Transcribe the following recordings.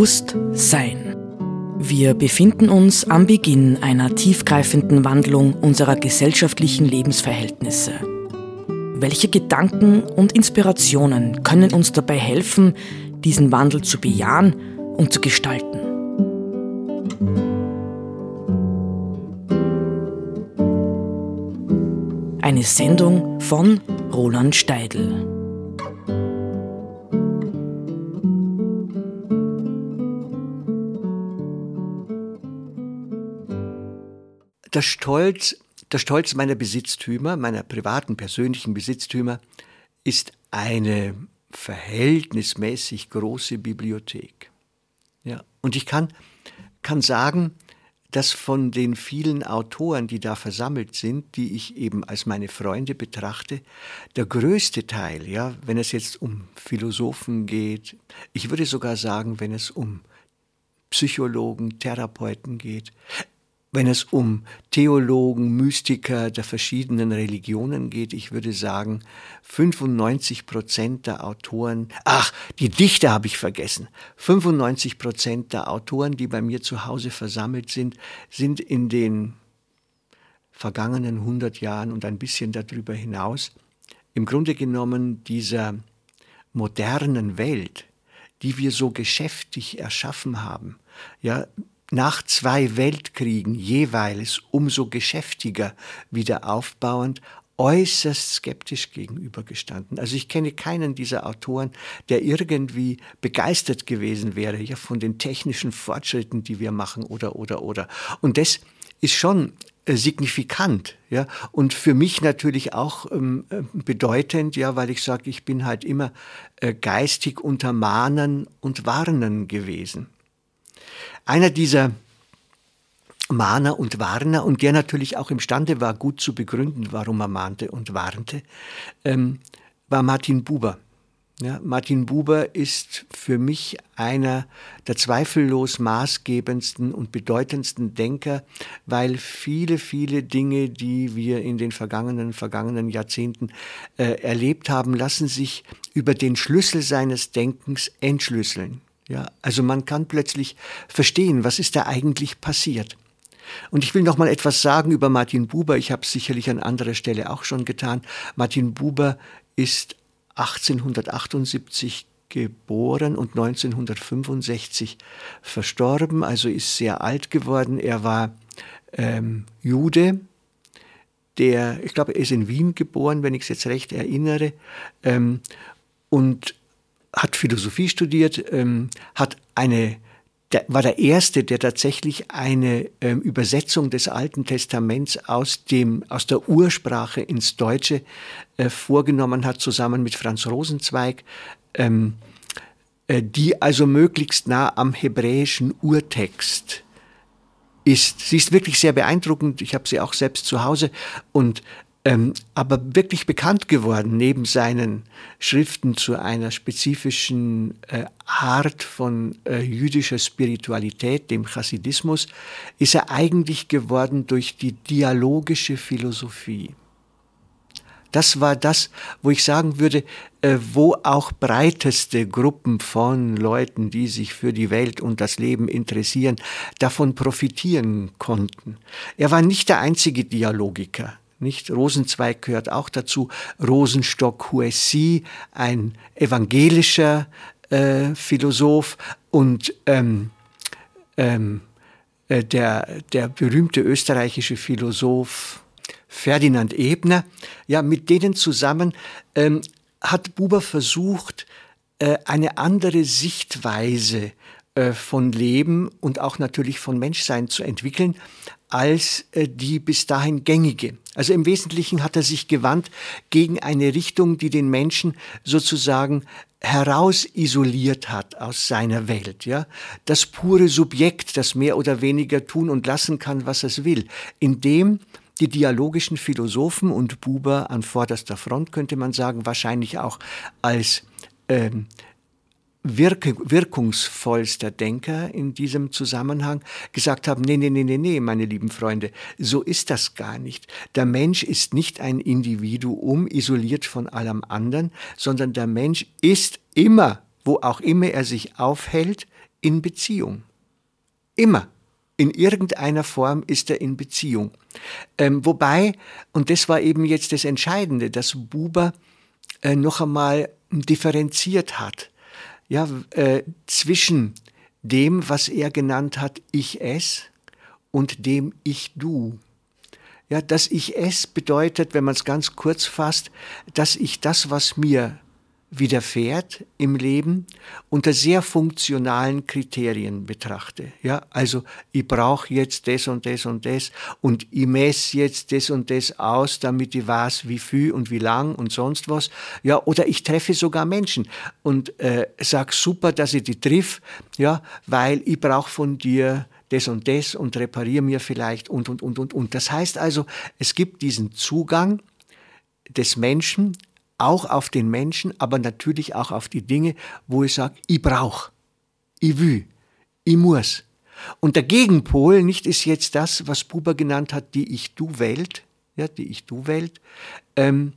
Bewusstsein. Wir befinden uns am Beginn einer tiefgreifenden Wandlung unserer gesellschaftlichen Lebensverhältnisse. Welche Gedanken und Inspirationen können uns dabei helfen, diesen Wandel zu bejahen und zu gestalten? Eine Sendung von Roland Steidl. Der Stolz, der Stolz meiner Besitztümer, meiner privaten, persönlichen Besitztümer, ist eine verhältnismäßig große Bibliothek. Ja, und ich kann, kann sagen, dass von den vielen Autoren, die da versammelt sind, die ich eben als meine Freunde betrachte, der größte Teil, ja, wenn es jetzt um Philosophen geht, ich würde sogar sagen, wenn es um Psychologen, Therapeuten geht, wenn es um Theologen, Mystiker der verschiedenen Religionen geht, ich würde sagen, 95 Prozent der Autoren, ach, die Dichter habe ich vergessen, 95 Prozent der Autoren, die bei mir zu Hause versammelt sind, sind in den vergangenen 100 Jahren und ein bisschen darüber hinaus im Grunde genommen dieser modernen Welt, die wir so geschäftig erschaffen haben, ja, nach zwei Weltkriegen jeweils umso geschäftiger wieder aufbauend, äußerst skeptisch gegenübergestanden. Also ich kenne keinen dieser Autoren, der irgendwie begeistert gewesen wäre ja von den technischen Fortschritten, die wir machen oder oder oder. Und das ist schon äh, signifikant, ja, und für mich natürlich auch ähm, äh, bedeutend, ja, weil ich sage, ich bin halt immer äh, geistig unter Mahnen und Warnen gewesen. Einer dieser Mahner und Warner und der natürlich auch imstande war, gut zu begründen, warum er mahnte und warnte, ähm, war Martin Buber. Ja, Martin Buber ist für mich einer der zweifellos maßgebendsten und bedeutendsten Denker, weil viele, viele Dinge, die wir in den vergangenen, vergangenen Jahrzehnten äh, erlebt haben, lassen sich über den Schlüssel seines Denkens entschlüsseln. Ja, also man kann plötzlich verstehen, was ist da eigentlich passiert. Und ich will noch mal etwas sagen über Martin Buber. Ich habe es sicherlich an anderer Stelle auch schon getan. Martin Buber ist 1878 geboren und 1965 verstorben, also ist sehr alt geworden. Er war ähm, Jude, der, ich glaube, er ist in Wien geboren, wenn ich es jetzt recht erinnere, ähm, und hat Philosophie studiert, ähm, hat eine der, war der erste, der tatsächlich eine ähm, Übersetzung des Alten Testaments aus dem aus der Ursprache ins Deutsche äh, vorgenommen hat, zusammen mit Franz Rosenzweig, ähm, äh, die also möglichst nah am hebräischen Urtext ist. Sie ist wirklich sehr beeindruckend. Ich habe sie auch selbst zu Hause und ähm, aber wirklich bekannt geworden, neben seinen Schriften zu einer spezifischen äh, Art von äh, jüdischer Spiritualität, dem Chassidismus, ist er eigentlich geworden durch die dialogische Philosophie. Das war das, wo ich sagen würde, äh, wo auch breiteste Gruppen von Leuten, die sich für die Welt und das Leben interessieren, davon profitieren konnten. Er war nicht der einzige Dialogiker. Nicht? Rosenzweig gehört auch dazu. Rosenstock Huessy, ein evangelischer äh, Philosoph und ähm, ähm, äh, der, der berühmte österreichische Philosoph Ferdinand Ebner. Ja, mit denen zusammen ähm, hat Buber versucht, äh, eine andere Sichtweise von Leben und auch natürlich von Menschsein zu entwickeln, als äh, die bis dahin gängige. Also im Wesentlichen hat er sich gewandt gegen eine Richtung, die den Menschen sozusagen herausisoliert hat aus seiner Welt, ja. Das pure Subjekt, das mehr oder weniger tun und lassen kann, was es will, indem die dialogischen Philosophen und Buber an vorderster Front, könnte man sagen, wahrscheinlich auch als ähm, wirke, wirkungsvollster Denker in diesem Zusammenhang gesagt haben, nee, nee, nee, nee, nee, meine lieben Freunde, so ist das gar nicht. Der Mensch ist nicht ein Individuum, isoliert von allem anderen, sondern der Mensch ist immer, wo auch immer er sich aufhält, in Beziehung. Immer. In irgendeiner Form ist er in Beziehung. Ähm, wobei, und das war eben jetzt das Entscheidende, dass Buber äh, noch einmal differenziert hat, ja, äh, zwischen dem, was er genannt hat, ich es und dem ich du. Ja, dass ich es bedeutet, wenn man es ganz kurz fasst, dass ich das, was mir widerfährt im Leben, unter sehr funktionalen Kriterien betrachte. Ja, also ich brauche jetzt das und das und das und ich messe jetzt das und das aus, damit ich weiß, wie viel und wie lang und sonst was. Ja, oder ich treffe sogar Menschen und äh, sag super, dass ich die triff, ja, weil ich brauche von dir das und das und repariere mir vielleicht und, und, und, und, und. Das heißt also, es gibt diesen Zugang des Menschen auch auf den Menschen, aber natürlich auch auf die Dinge, wo ich sage, ich brauche, ich will, ich muss. Und der Gegenpol nicht ist jetzt das, was Buber genannt hat, die Ich-Du-Welt, ja, die Ich-Du-Welt, ähm,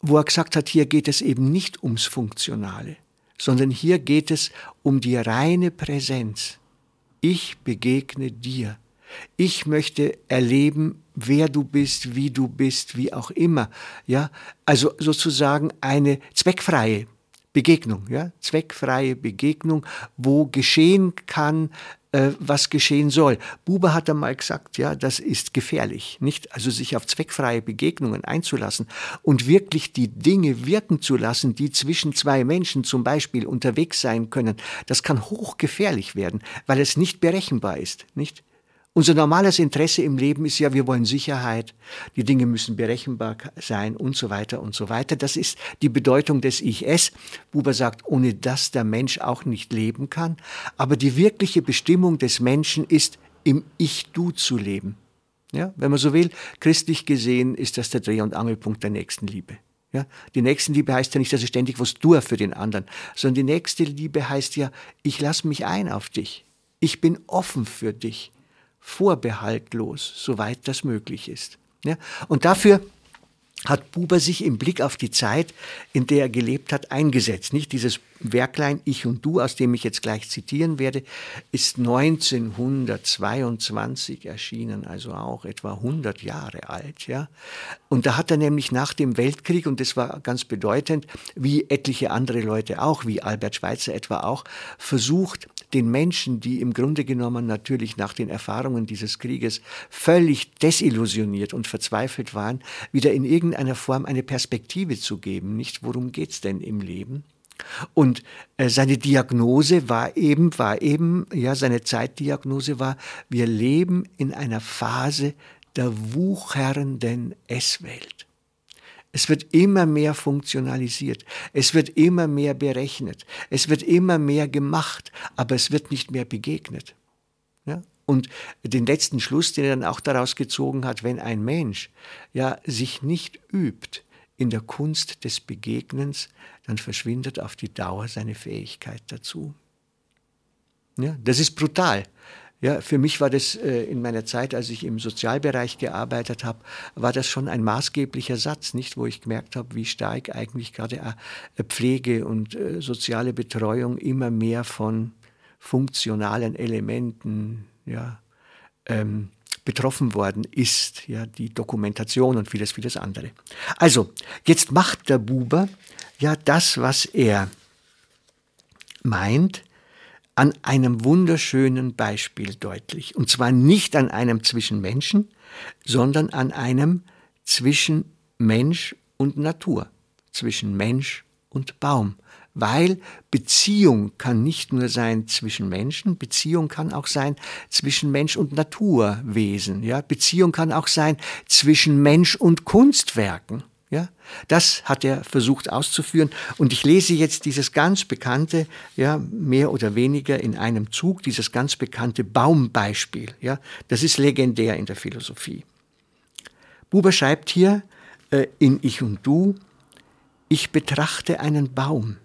wo er gesagt hat, hier geht es eben nicht ums Funktionale, sondern hier geht es um die reine Präsenz. Ich begegne dir. Ich möchte erleben, wer du bist, wie du bist, wie auch immer. Ja, also sozusagen eine zweckfreie Begegnung, ja, zweckfreie Begegnung, wo geschehen kann, äh, was geschehen soll. Buber hat einmal gesagt, ja, das ist gefährlich, nicht? Also sich auf zweckfreie Begegnungen einzulassen und wirklich die Dinge wirken zu lassen, die zwischen zwei Menschen zum Beispiel unterwegs sein können. Das kann hochgefährlich werden, weil es nicht berechenbar ist, nicht? Unser normales Interesse im Leben ist ja, wir wollen Sicherheit, die Dinge müssen berechenbar sein und so weiter und so weiter. Das ist die Bedeutung des Ich-Es. Buber sagt, ohne das der Mensch auch nicht leben kann. Aber die wirkliche Bestimmung des Menschen ist, im Ich-Du zu leben. Ja, wenn man so will, christlich gesehen ist das der Dreh- und Angelpunkt der Nächstenliebe. Ja, die Nächstenliebe heißt ja nicht, dass ich ständig was tue für den anderen, sondern die nächste Liebe heißt ja, ich lasse mich ein auf dich. Ich bin offen für dich vorbehaltlos, soweit das möglich ist. Ja? Und dafür hat Buber sich im Blick auf die Zeit, in der er gelebt hat, eingesetzt. Nicht dieses Werklein Ich und Du, aus dem ich jetzt gleich zitieren werde, ist 1922 erschienen, also auch etwa 100 Jahre alt. Ja? Und da hat er nämlich nach dem Weltkrieg, und das war ganz bedeutend, wie etliche andere Leute auch, wie Albert Schweitzer etwa auch, versucht, den Menschen, die im Grunde genommen natürlich nach den Erfahrungen dieses Krieges völlig desillusioniert und verzweifelt waren, wieder in irgendeiner Form eine Perspektive zu geben. Nicht, worum geht's denn im Leben? Und äh, seine Diagnose war eben, war eben, ja, seine Zeitdiagnose war, wir leben in einer Phase der wuchernden Esswelt. Es wird immer mehr funktionalisiert. Es wird immer mehr berechnet. Es wird immer mehr gemacht, aber es wird nicht mehr begegnet. Ja? Und den letzten Schluss, den er dann auch daraus gezogen hat, wenn ein Mensch ja sich nicht übt in der Kunst des Begegnens, dann verschwindet auf die Dauer seine Fähigkeit dazu. Ja, das ist brutal. Ja, für mich war das äh, in meiner Zeit, als ich im Sozialbereich gearbeitet habe, war das schon ein maßgeblicher Satz, nicht, wo ich gemerkt habe, wie stark eigentlich gerade äh, Pflege und äh, soziale Betreuung immer mehr von funktionalen Elementen, ja, ähm, betroffen worden ist, ja, die Dokumentation und vieles, vieles andere. Also, jetzt macht der Buber ja das, was er meint, an einem wunderschönen Beispiel deutlich. Und zwar nicht an einem zwischen Menschen, sondern an einem zwischen Mensch und Natur, zwischen Mensch und Baum. Weil Beziehung kann nicht nur sein zwischen Menschen, Beziehung kann auch sein zwischen Mensch und Naturwesen. Ja? Beziehung kann auch sein zwischen Mensch und Kunstwerken. Ja, das hat er versucht auszuführen. Und ich lese jetzt dieses ganz bekannte, ja, mehr oder weniger in einem Zug, dieses ganz bekannte Baumbeispiel. Ja, das ist legendär in der Philosophie. Buber schreibt hier äh, in Ich und Du, ich betrachte einen Baum.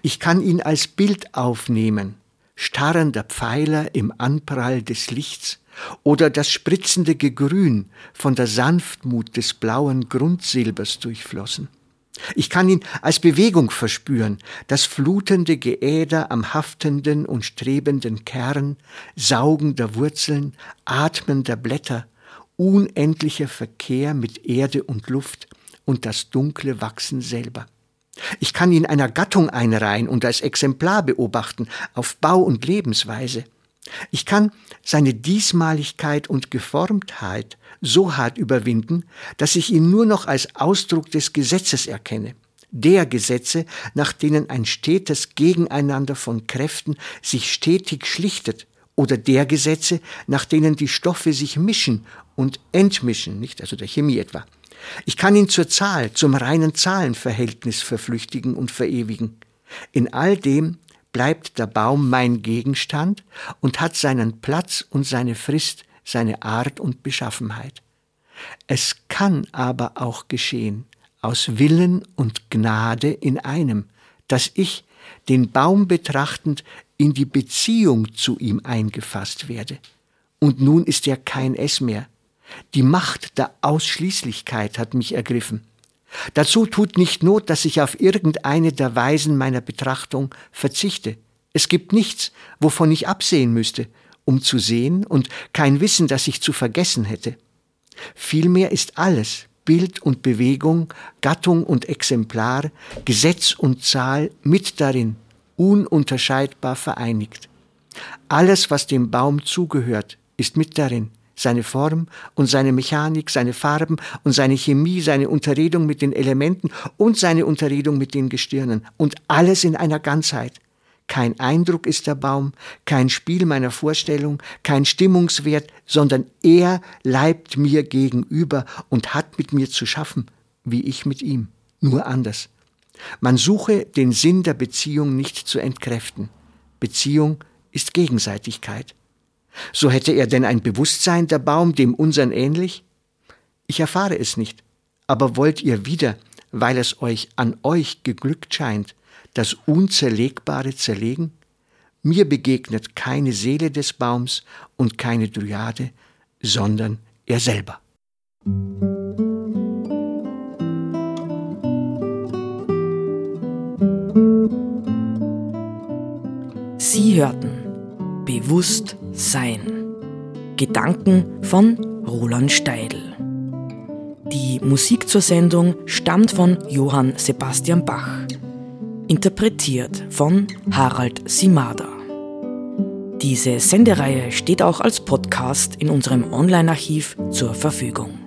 Ich kann ihn als Bild aufnehmen, starrender Pfeiler im Anprall des Lichts oder das spritzende Gegrün von der Sanftmut des blauen Grundsilbers durchflossen. Ich kann ihn als Bewegung verspüren, das flutende Geäder am haftenden und strebenden Kern, saugender Wurzeln, atmender Blätter, unendlicher Verkehr mit Erde und Luft und das dunkle Wachsen selber. Ich kann ihn einer Gattung einreihen und als Exemplar beobachten, auf Bau und Lebensweise. Ich kann seine Diesmaligkeit und Geformtheit so hart überwinden, dass ich ihn nur noch als Ausdruck des Gesetzes erkenne, der Gesetze, nach denen ein stetes Gegeneinander von Kräften sich stetig schlichtet, oder der Gesetze, nach denen die Stoffe sich mischen und entmischen, nicht also der Chemie etwa. Ich kann ihn zur Zahl, zum reinen Zahlenverhältnis verflüchtigen und verewigen. In all dem bleibt der Baum mein Gegenstand und hat seinen Platz und seine Frist, seine Art und Beschaffenheit. Es kann aber auch geschehen, aus Willen und Gnade in einem, dass ich, den Baum betrachtend, in die Beziehung zu ihm eingefasst werde. Und nun ist er kein Es mehr. Die Macht der Ausschließlichkeit hat mich ergriffen. Dazu tut nicht Not, dass ich auf irgendeine der Weisen meiner Betrachtung verzichte. Es gibt nichts, wovon ich absehen müsste, um zu sehen und kein Wissen, das ich zu vergessen hätte. Vielmehr ist alles, Bild und Bewegung, Gattung und Exemplar, Gesetz und Zahl mit darin, ununterscheidbar vereinigt. Alles, was dem Baum zugehört, ist mit darin seine Form und seine Mechanik, seine Farben und seine Chemie, seine Unterredung mit den Elementen und seine Unterredung mit den Gestirnen und alles in einer Ganzheit. Kein Eindruck ist der Baum, kein Spiel meiner Vorstellung, kein Stimmungswert, sondern er leibt mir gegenüber und hat mit mir zu schaffen, wie ich mit ihm, nur anders. Man suche den Sinn der Beziehung nicht zu entkräften. Beziehung ist Gegenseitigkeit. So hätte er denn ein Bewusstsein, der Baum, dem unseren ähnlich? Ich erfahre es nicht. Aber wollt ihr wieder, weil es euch an euch geglückt scheint, das Unzerlegbare zerlegen? Mir begegnet keine Seele des Baums und keine Dryade, sondern er selber. Sie hörten Bewusst Sein. Gedanken von Roland Steidl. Die Musik zur Sendung stammt von Johann Sebastian Bach. Interpretiert von Harald Simada. Diese Sendereihe steht auch als Podcast in unserem Online-Archiv zur Verfügung.